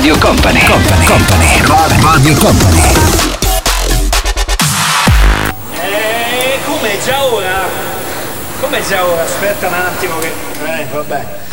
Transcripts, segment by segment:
Radio Company, Company, Company, Radio Company. Eh, come già ora? Come già ora? Aspetta un attimo che. Eh, vabbè.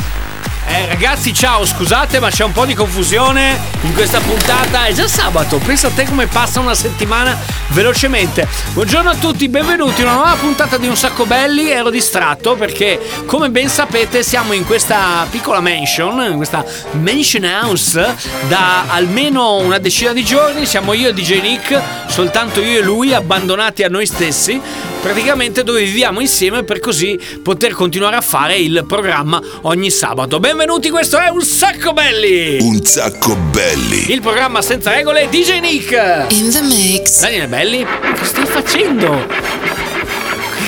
Eh, ragazzi, ciao, scusate, ma c'è un po' di confusione in questa puntata. È già sabato, pensa a te come passa una settimana velocemente. Buongiorno a tutti, benvenuti in una nuova puntata di Un Sacco Belli. Ero distratto perché, come ben sapete, siamo in questa piccola mansion, in questa mansion house, da almeno una decina di giorni. Siamo io e DJ Nick, soltanto io e lui, abbandonati a noi stessi praticamente dove viviamo insieme per così poter continuare a fare il programma ogni sabato. Benvenuti, questo è Un Sacco Belli! Un sacco belli. Il programma senza regole DJ Nick! In the mix. Daniele Belli, che stai facendo?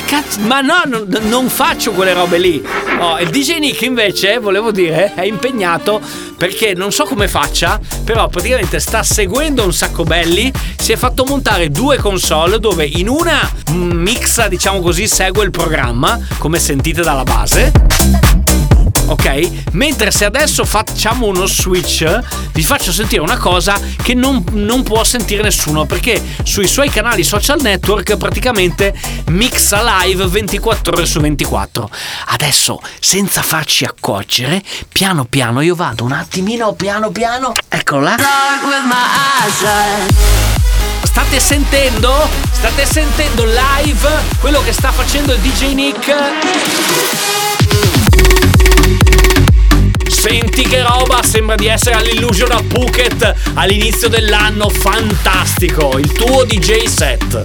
Cazzo? Ma no, non, non faccio quelle robe lì. Oh, il DJ Nick invece, volevo dire, è impegnato perché non so come faccia, però praticamente sta seguendo un sacco belli. Si è fatto montare due console dove in una mixa, diciamo così, segue il programma, come sentite dalla base ok? Mentre se adesso facciamo uno switch, vi faccio sentire una cosa che non, non, può sentire nessuno, perché sui suoi canali social network praticamente mixa live 24 ore su 24. Adesso, senza farci accorgere, piano piano io vado un attimino, piano piano, eccola. State sentendo? State sentendo live quello che sta facendo il DJ Nick? Senti che roba, sembra di essere all'Illusion a Phuket all'inizio dell'anno, fantastico, il tuo DJ set.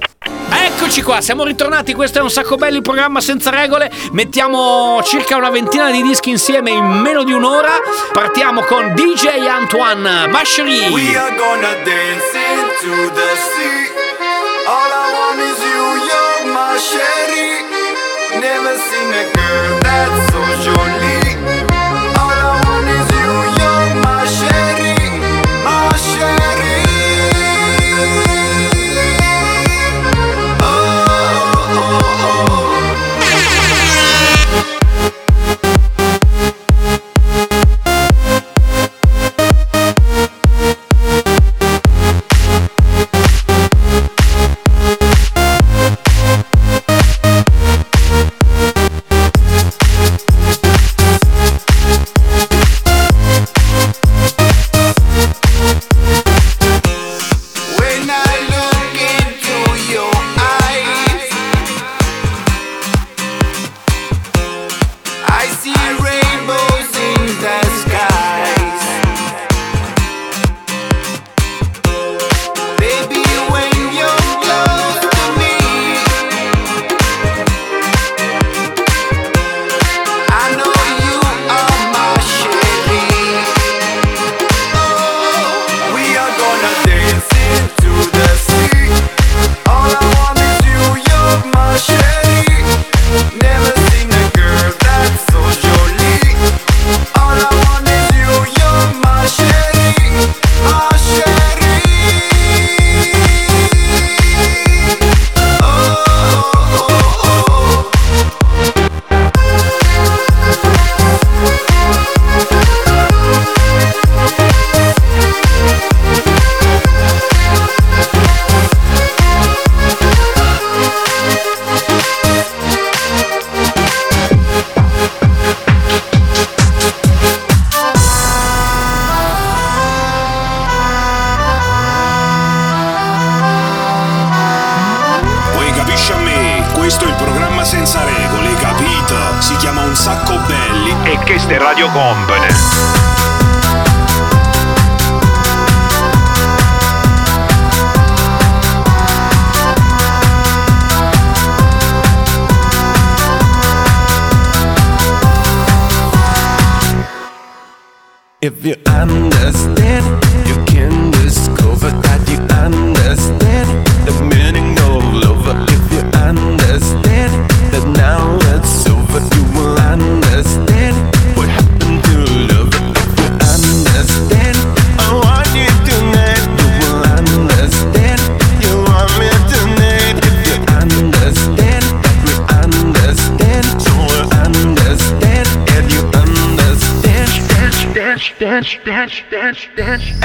Eccoci qua, siamo ritornati, questo è un sacco belli, il programma senza regole, mettiamo circa una ventina di dischi insieme in meno di un'ora, partiamo con DJ Antoine Mashery. We are gonna dance into the sea. All I want is you, you're my sherry. Never seen a girl that's so jolie. Belli. E questa è Radio Company. If you understand, you can discover. that you understand the meaning of love. If you understand that now it's over, you will understand Dance, dance, dance, dance,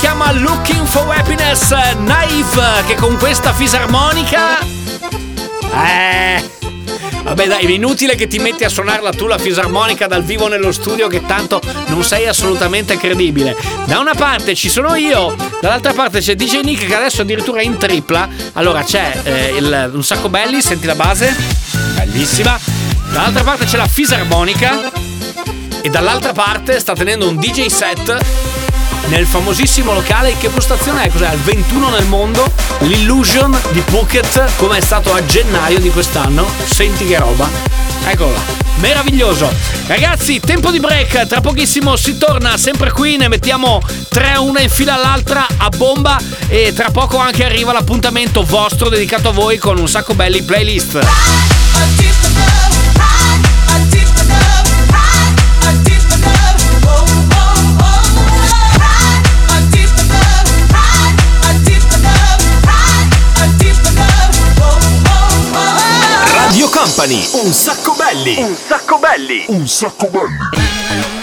chiama Looking for Happiness eh, Naive che con questa fisarmonica Eh Vabbè dai, è inutile che ti metti a suonarla tu la fisarmonica dal vivo nello studio che tanto non sei assolutamente credibile. Da una parte ci sono io, dall'altra parte c'è DJ Nick che adesso addirittura è in tripla. Allora c'è eh, il- un sacco belli, senti la base? Bellissima. Dall'altra parte c'è la fisarmonica e dall'altra parte sta tenendo un DJ set nel famosissimo locale che postazione è? Cos'è? Al 21 nel mondo l'Illusion di Phuket come è stato a gennaio di quest'anno. Senti che roba. Eccolo là meraviglioso. Ragazzi tempo di break. Tra pochissimo si torna sempre qui. Ne mettiamo tre una in fila all'altra a bomba. E tra poco anche arriva l'appuntamento vostro dedicato a voi con un sacco belli playlist Company, un sacco belli. Un sacco belli. Un sacco belli.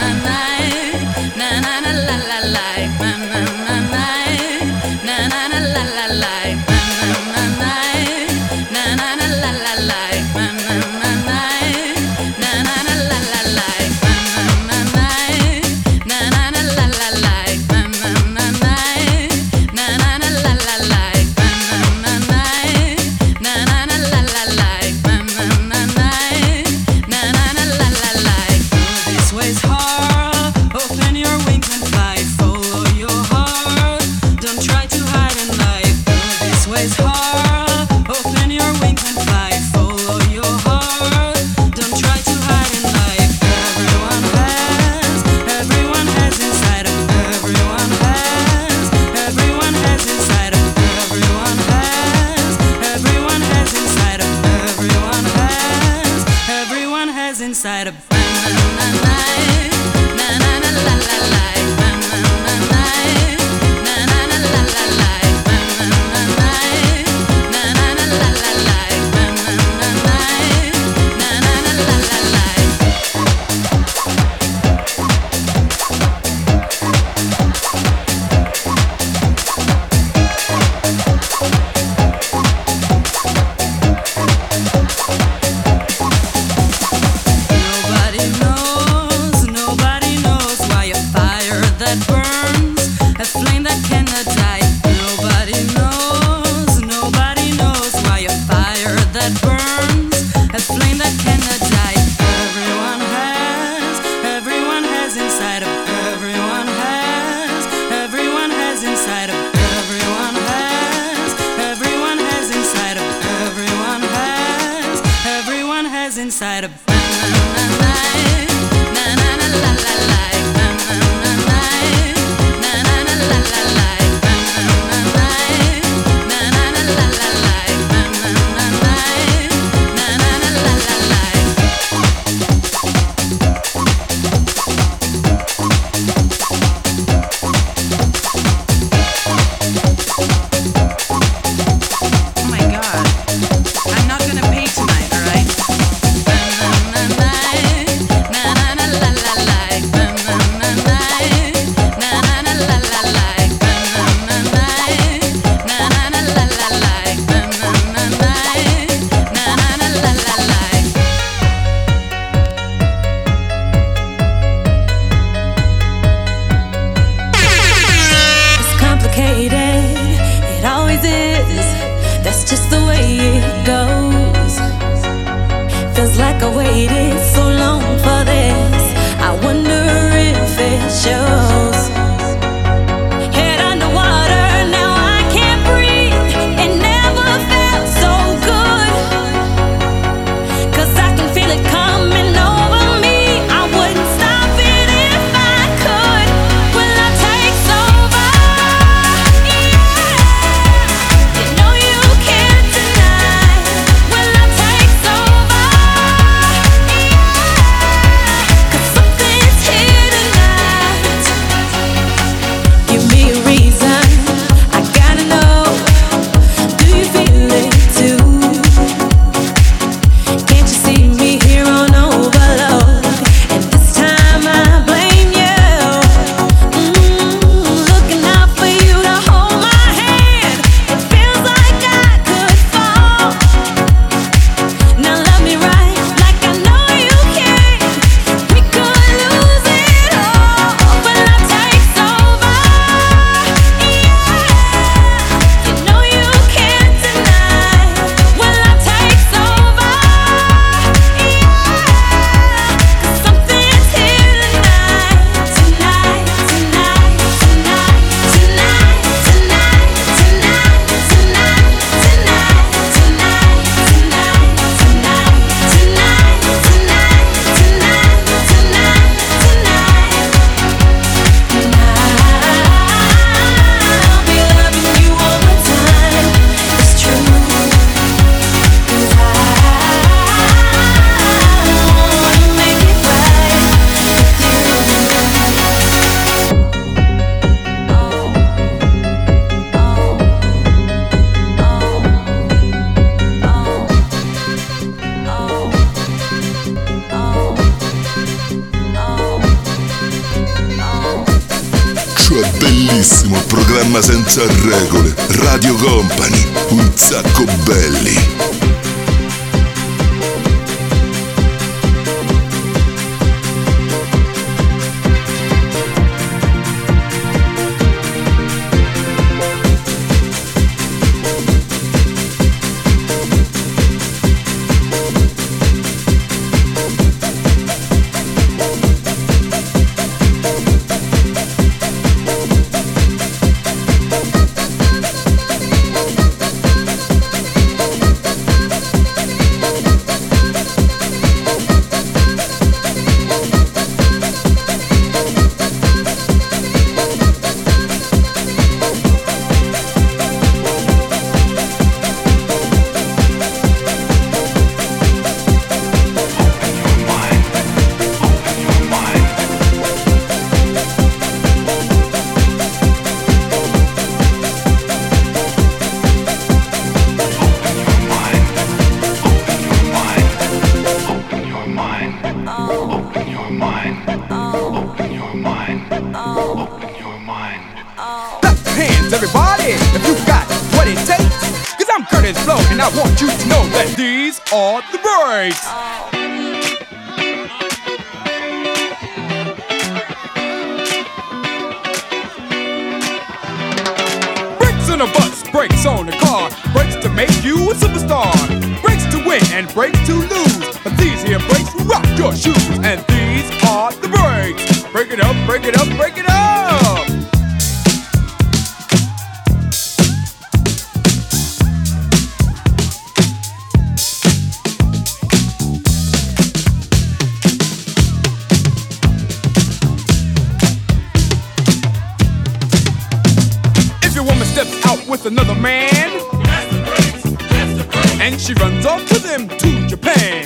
With him to Japan,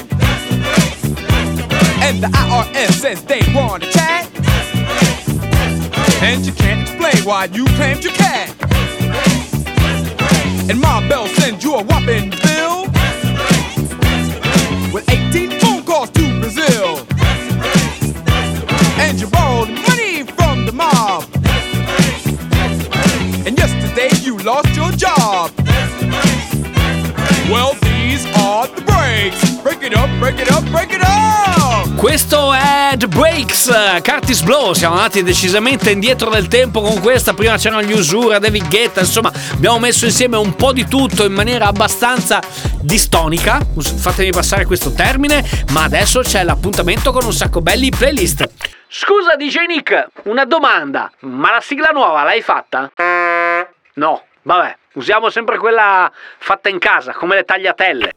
and the IRS says they want to chat, and you can't explain why you claimed your cat, and Ma Bell sends you a whopping bill. With 18 phone calls to Brazil, and you borrowed money from the mob. And yesterday you lost your job. Well, the breaks. Break it up, break it up, break it up. Questo è The Breaks, Curtis Blow, siamo andati decisamente indietro nel tempo con questa, prima c'erano gli Usura, David Guetta, insomma abbiamo messo insieme un po' di tutto in maniera abbastanza distonica, fatemi passare questo termine, ma adesso c'è l'appuntamento con un sacco belli playlist. Scusa DJ Nick, una domanda, ma la sigla nuova l'hai fatta? No, vabbè, usiamo sempre quella fatta in casa, come le tagliatelle.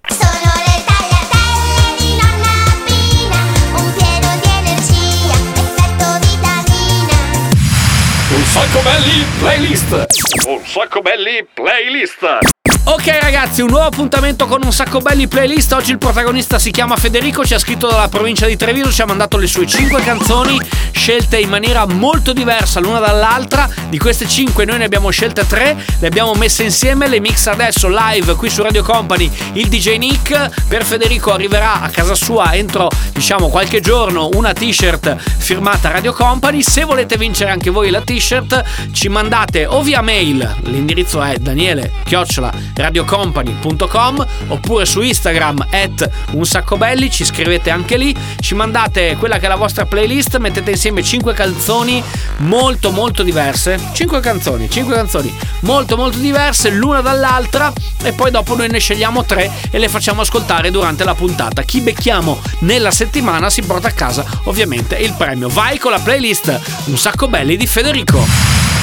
Un sacco belli playlist! Un sacco belli playlist! Ok ragazzi, un nuovo appuntamento con un sacco belli playlist. Oggi il protagonista si chiama Federico, ci ha scritto dalla provincia di Treviso, ci ha mandato le sue 5 canzoni scelte in maniera molto diversa l'una dall'altra. Di queste 5 noi ne abbiamo scelte 3, le abbiamo messe insieme, le mix adesso live qui su Radio Company il DJ Nick. Per Federico arriverà a casa sua entro diciamo qualche giorno una t-shirt firmata Radio Company. Se volete vincere anche voi la t-shirt ci mandate o via mail, l'indirizzo è daniele chiocciola radiocompany.com oppure su Instagram at un sacco belli, ci scrivete anche lì, ci mandate quella che è la vostra playlist, mettete insieme 5 canzoni molto molto diverse, 5 canzoni, 5 canzoni molto molto diverse l'una dall'altra e poi dopo noi ne scegliamo 3 e le facciamo ascoltare durante la puntata. Chi becchiamo nella settimana si porta a casa ovviamente il premio. Vai con la playlist Un sacco belli di Federico.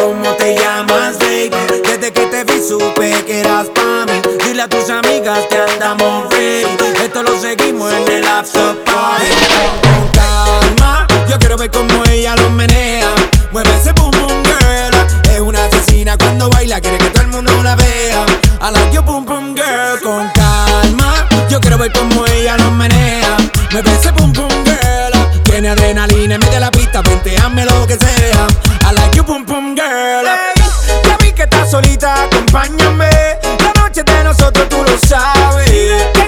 ¿Cómo te llamas, baby? Desde que te vi supe que eras pa' mí. Dile a tus amigas que andamos ready. Esto lo seguimos en el after party Con calma, yo quiero ver cómo ella lo menea. Mueve ese boom boom girl. Es una asesina cuando baila, quiere que todo el mundo la vea. I like your boom boom girl. Con calma, yo quiero ver cómo ella lo menea. Mueve ese boom boom girl. Tiene adrenalina, mete la pista, penteame lo que sea you pum pum girl. Ya vi que estás solita, acompáñame. La noche de nosotros tú lo sabes.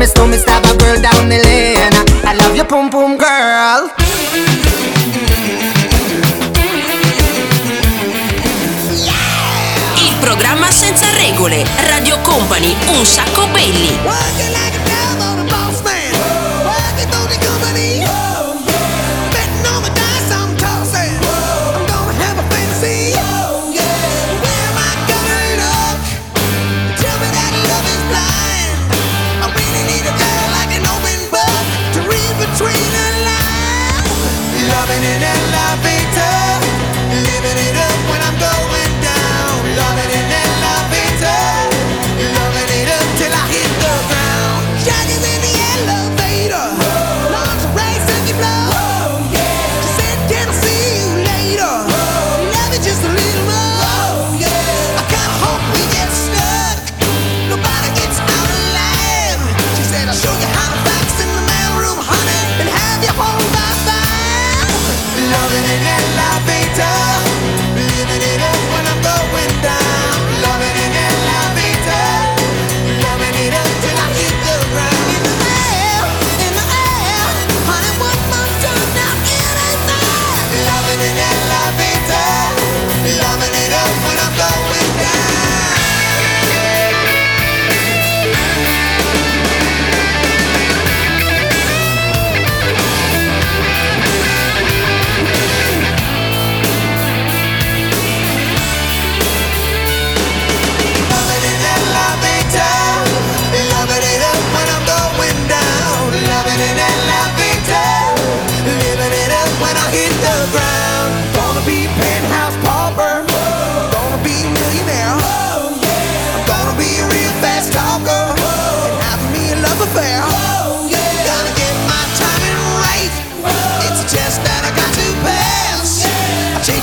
promise to me stop a girl down the lane. I love you, pum pum girl. Il programma senza regole, Radio Company, un sacco belli.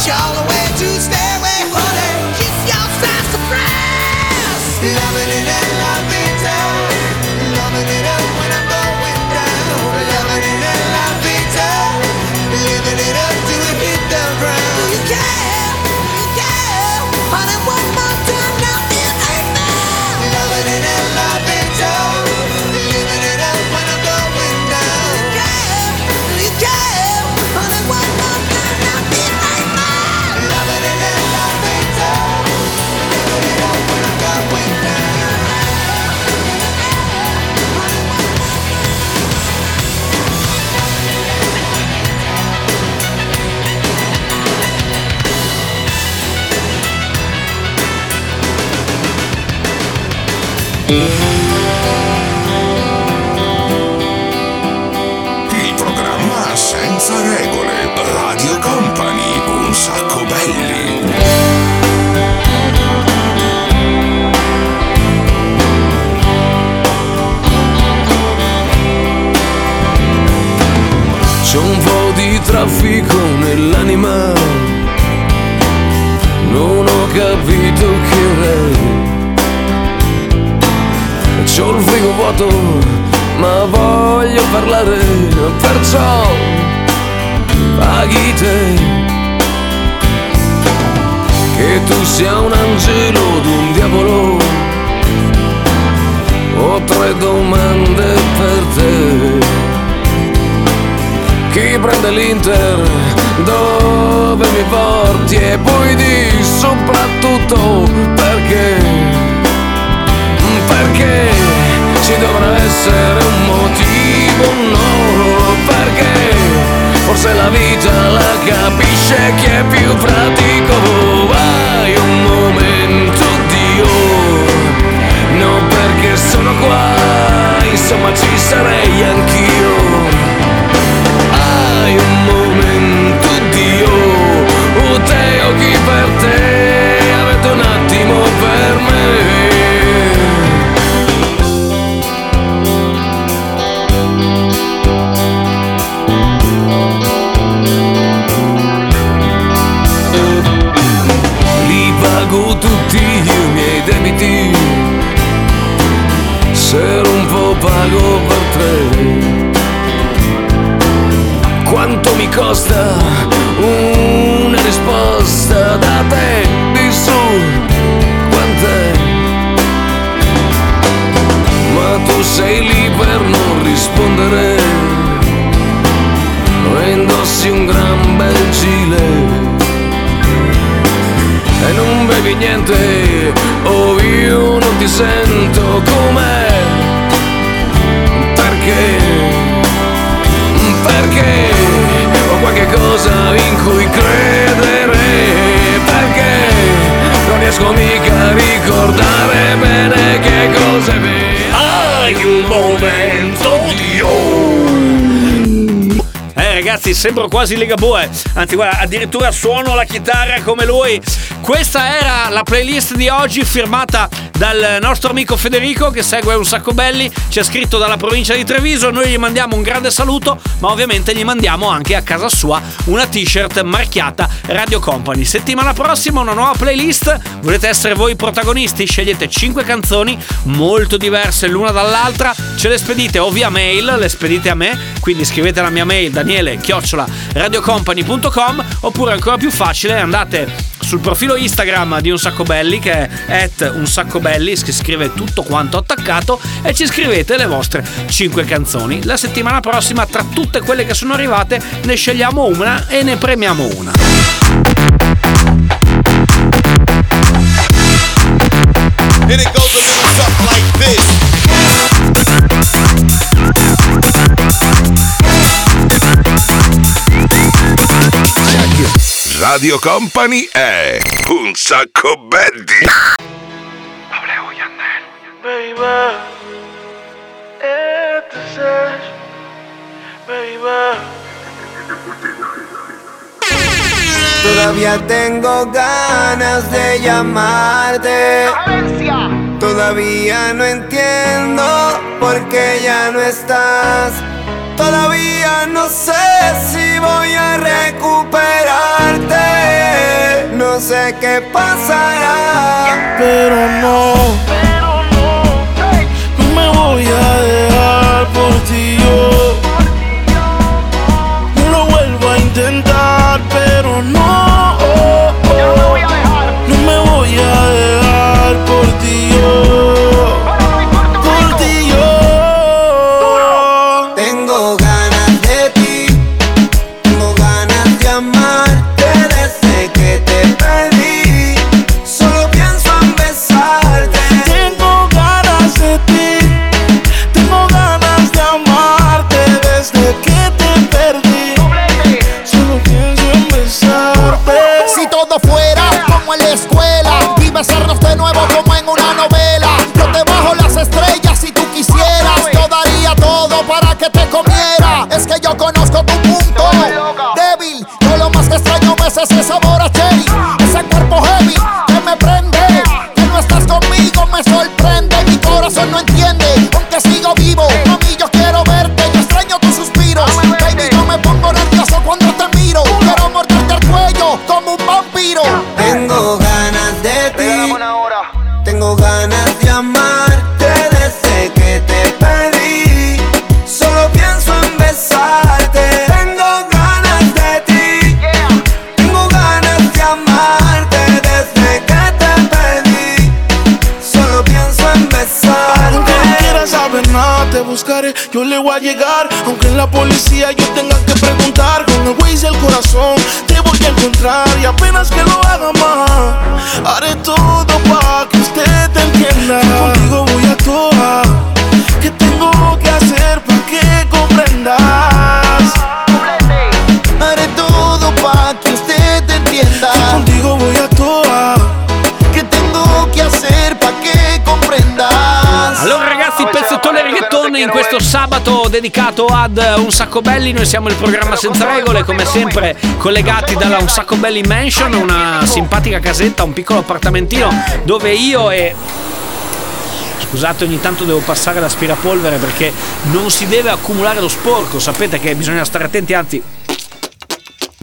y'all away to stay. Il programma senza regole, Radio Company, un sacco belli. Un po' di traffico nell'anima, non ho capito C'ho il frigo vuoto, ma voglio parlare, perciò paghi te. Che tu sia un angelo o un diavolo, ho tre domande per te. Chi prende l'Inter, dove mi porti e poi di soprattutto perché, perché ci dovrà essere un motivo, no, perché forse la vita la capisce chi è più pratico, vai un momento Dio, no perché sono qua, insomma ci sarei anch'io. Hai un momento Dio. O te o chi per te Avete un attimo per me Se un po' pago per tre quanto mi costa una risposta da te? Di su quant'è? Ma tu sei lì per non rispondere. E indossi un gran bel gilet e non bevi niente o io non ti sento. Com'è? Perché? Perché? Ho qualche cosa in cui credere. Perché? Non riesco mica a ricordare bene che cosa è vero hai un momento Eh ragazzi, sembro quasi Ligabue. Anzi, guarda, addirittura suono la chitarra come lui. Questa era la playlist di oggi firmata dal nostro amico Federico che segue un sacco belli. Ci ha scritto dalla provincia di Treviso. Noi gli mandiamo un grande saluto, ma ovviamente gli mandiamo anche a casa sua una t-shirt marchiata Radio Company. Settimana prossima una nuova playlist. Volete essere voi protagonisti? Scegliete 5 canzoni molto diverse l'una dall'altra. Ce le spedite o via mail, le spedite a me. Quindi scrivete la mia mail daniele chiocciola radiocompany.com oppure ancora più facile andate sul profilo Instagram di Un Sacco Belli che è at Un Sacco Belli, si scrive tutto quanto attaccato e ci scrivete le vostre 5 canzoni. La settimana prossima tra tutte quelle che sono arrivate ne scegliamo una e ne premiamo una. And it goes a little something like this. Radio Company è un sacco belli. Baby, este. Todavía tengo ganas de llamarte. Todavía no entiendo por qué ya no estás. Todavía no sé si voy a recuperarte. No sé qué pasará. Pero no pero no, escuela. Y besarnos de nuevo la policía sabato dedicato ad Un Sacco Belli, noi siamo il programma senza regole, come sempre collegati dalla Un Sacco Belli Mansion, una simpatica casetta, un piccolo appartamentino dove io e... Scusate, ogni tanto devo passare l'aspirapolvere perché non si deve accumulare lo sporco, sapete che bisogna stare attenti, anzi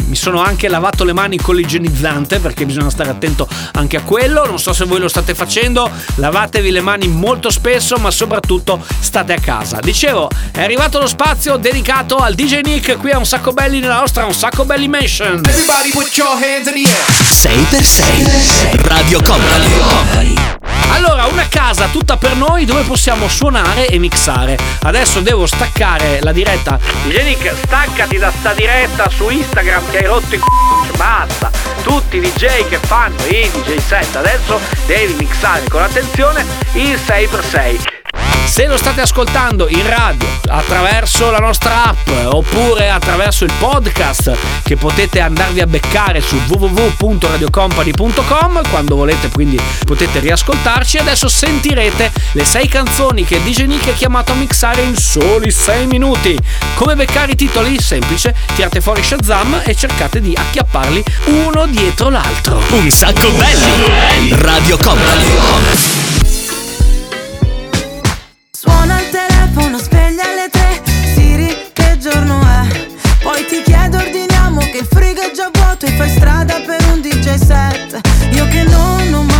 mi sono anche lavato le mani con l'igienizzante perché bisogna stare attento anche a quello. Non so se voi lo state facendo, lavatevi le mani molto spesso, ma soprattutto state a casa. Dicevo, è arrivato lo spazio dedicato al DJ Nick qui a Un Sacco Belli nella nostra Un Sacco Belli Mansion. Everybody put your hands in the air. 6x6 Radio Company. Allora, una casa tutta per noi dove possiamo suonare e mixare. Adesso devo staccare la diretta. DJ Nick, staccati da sta diretta su Instagram che hai rotto i c***o. Basta. Tutti i DJ che fanno i DJ set adesso devi mixare con attenzione il 6x6. Se lo state ascoltando in radio attraverso la nostra app oppure attraverso il podcast che potete andarvi a beccare su www.radiocompany.com quando volete quindi potete riascoltarci adesso sentirete le 6 canzoni che DJ Nick è chiamato a mixare in soli 6 minuti. Come beccare i titoli? semplice tirate fuori Shazam e cercate di acchiapparli uno dietro l'altro. Un sacco belli. Radio Company Suona il telefono, sveglia alle tre Siri, che giorno è? Poi ti chiedo, ordiniamo che il frigo è già vuoto E fai strada per un DJ set Io che non ho mai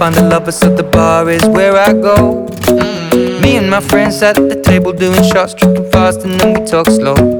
find a lover, so the bar is where I go. Mm. Me and my friends at the table doing shots, tripping fast, and then we talk slow.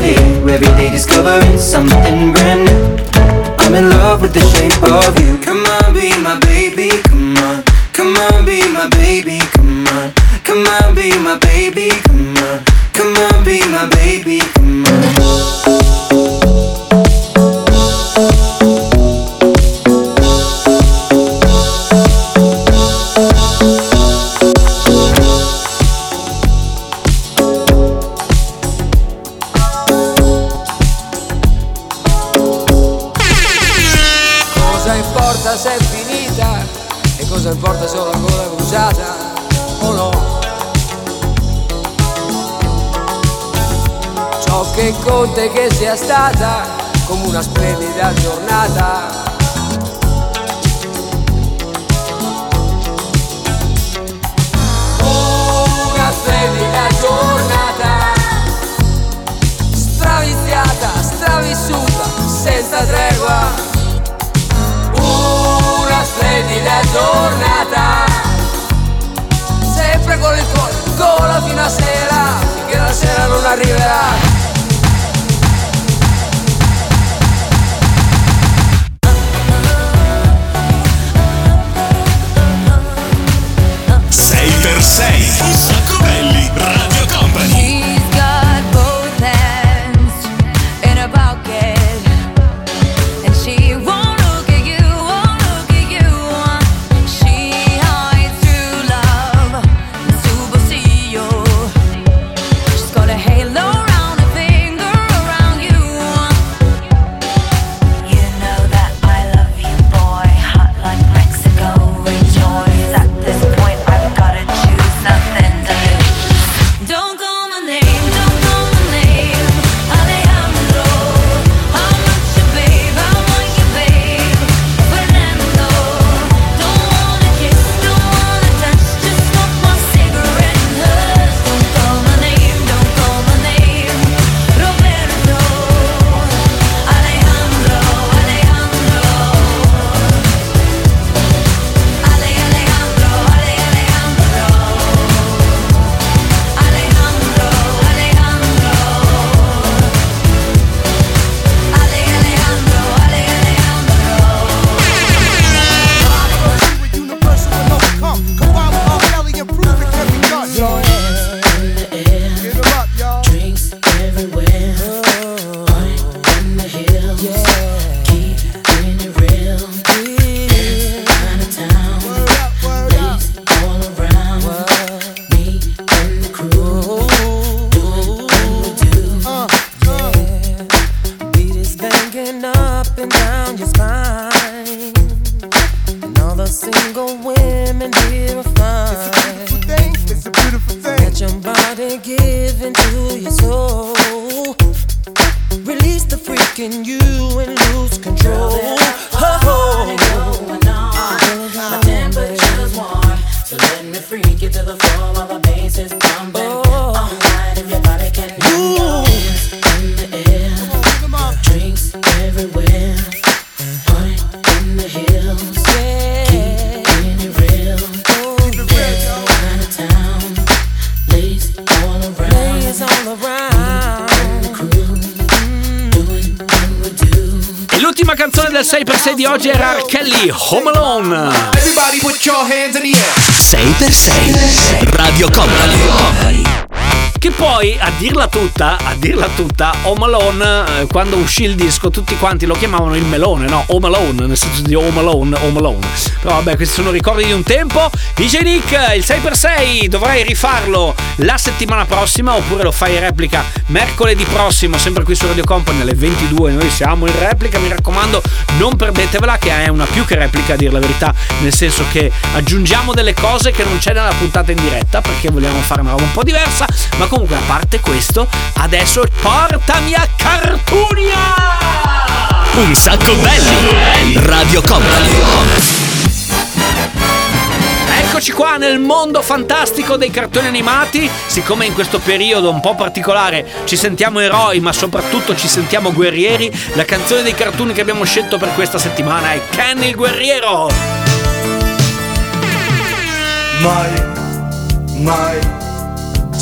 your. Every day discovering something brand new. I'm in love with the shape of you. Come on, Release the freak in you and lose control. Oh, Home Alone. Everybody put your hands in the air. 6x6. Radio Company. Che poi, a dirla tutta, a dirla tutta, Home Alone, eh, quando uscì il disco, tutti quanti lo chiamavano il melone, no? Home Alone, nel senso di Home Alone, Home Alone. Però vabbè, questi sono ricordi di un tempo. DJ Nick, il 6x6, dovrei rifarlo la settimana prossima, oppure lo fai in replica mercoledì prossimo, sempre qui su Radio Company alle 22. Noi siamo in replica, mi raccomando, non perdetevela, che è una più che replica, a dire la verità, nel senso che aggiungiamo delle cose che non c'è nella puntata in diretta, perché vogliamo fare una roba un po' diversa. Ma comunque, a parte questo, adesso portami a Cartunia! Un sacco belli. Radio Company. Eccoci qua nel mondo fantastico dei cartoni animati. Siccome in questo periodo un po' particolare ci sentiamo eroi, ma soprattutto ci sentiamo guerrieri, la canzone dei cartoon che abbiamo scelto per questa settimana è Kenny il guerriero. Mai, mai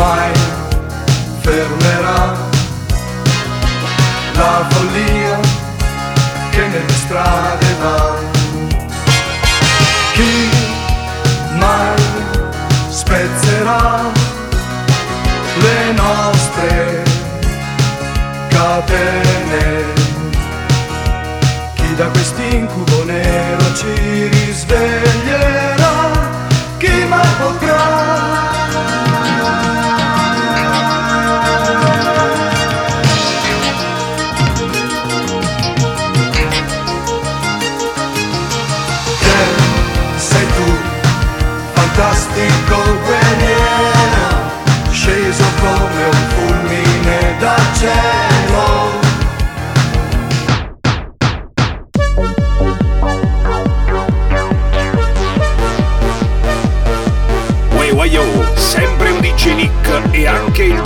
Mai fermerà la follia che nelle strade va? Chi mai spezzerà le nostre catene? Chi da quest'incubo nero ci risveglierà? Chi mai potrà?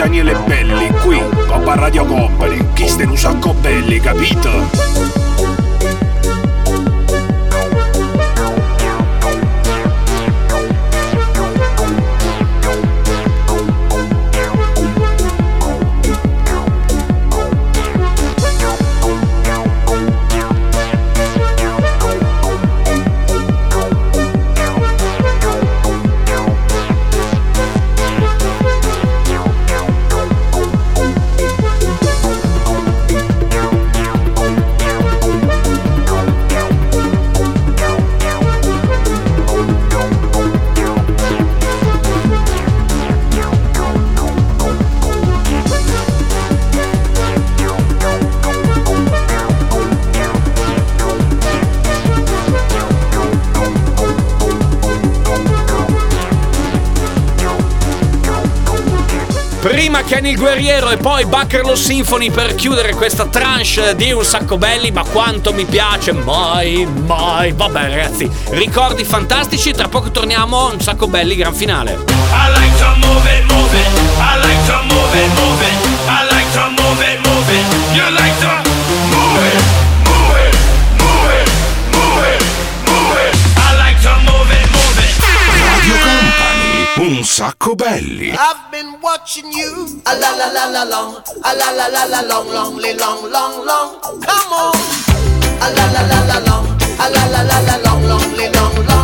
Daniele Belli qui, Coppa Radio Company, chi ste un sacco belli, capito? Kenny il guerriero e poi Buckerlo Symphony per chiudere questa tranche di un sacco belli, ma quanto mi piace, mai, mai. Vabbè ragazzi, ricordi fantastici, tra poco torniamo a un sacco belli gran finale. I like to move it, move it. I like to move it, move it. I like to move it, move it. You like to move it, move it, move it, move it, move it. I like to move it, move it. Radio Company, un sacco belli. I've been watching you. A la la la la long. A la la la la long, long, long, long, long. Come on. A la la la la long. A la la la la long, long, long, long, long.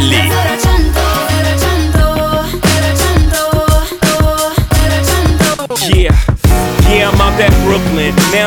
Sacco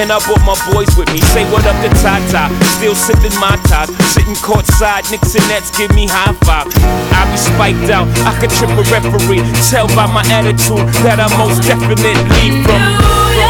and I brought my boys with me. Say what up to Tata, still sipping my ties. Sitting courtside, Knicks and Nets give me high five. I be spiked out, I could trip a referee. Tell by my attitude that I most definitely from.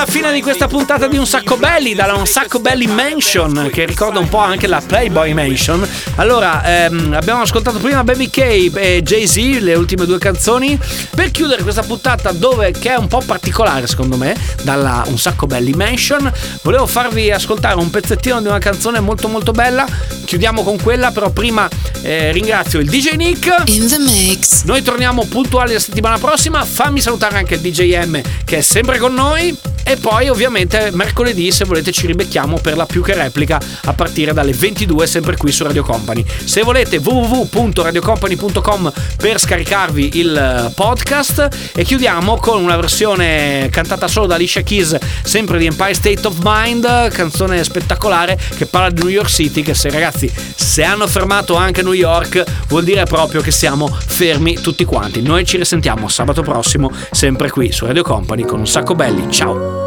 alla fine di questa puntata di Un Sacco Belli, dalla Un Sacco Belli Mansion, che ricorda un po' anche la Playboy Mansion. Allora, ehm, abbiamo ascoltato prima Baby K e Jay-Z, le ultime due canzoni. Per chiudere questa puntata, dove, che è un po' particolare secondo me, dalla Un Sacco Belli Mansion, volevo farvi ascoltare un pezzettino di una canzone molto molto bella. Chiudiamo con quella, però prima eh, ringrazio il DJ Nick. In the mix. Noi torniamo puntuali la settimana prossima. Fammi salutare anche il DJ M che è sempre con noi. E poi ovviamente mercoledì se volete ci ribecchiamo per la più che replica a partire dalle 22 sempre qui su Radio Company. Se volete www.radiocompany.com per scaricarvi il eh, podcast e chiudiamo con una versione cantata solo da Alicia Keys sempre di Empire State of Mind, canzone spettacolare che parla di New York City che se ragazzi se hanno fermato anche New York vuol dire proprio che siamo fermi tutti quanti. Noi ci risentiamo sabato prossimo sempre qui su Radio Company con un sacco belli. Ciao.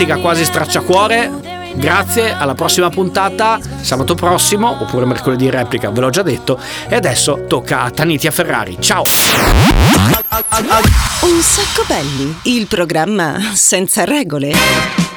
Romantica, quasi stracciacuore. Grazie, alla prossima puntata, sabato prossimo, oppure mercoledì in replica, ve l'ho già detto. E adesso tocca a Tanitia Ferrari. Ciao! Un sacco belli, il programma senza regole.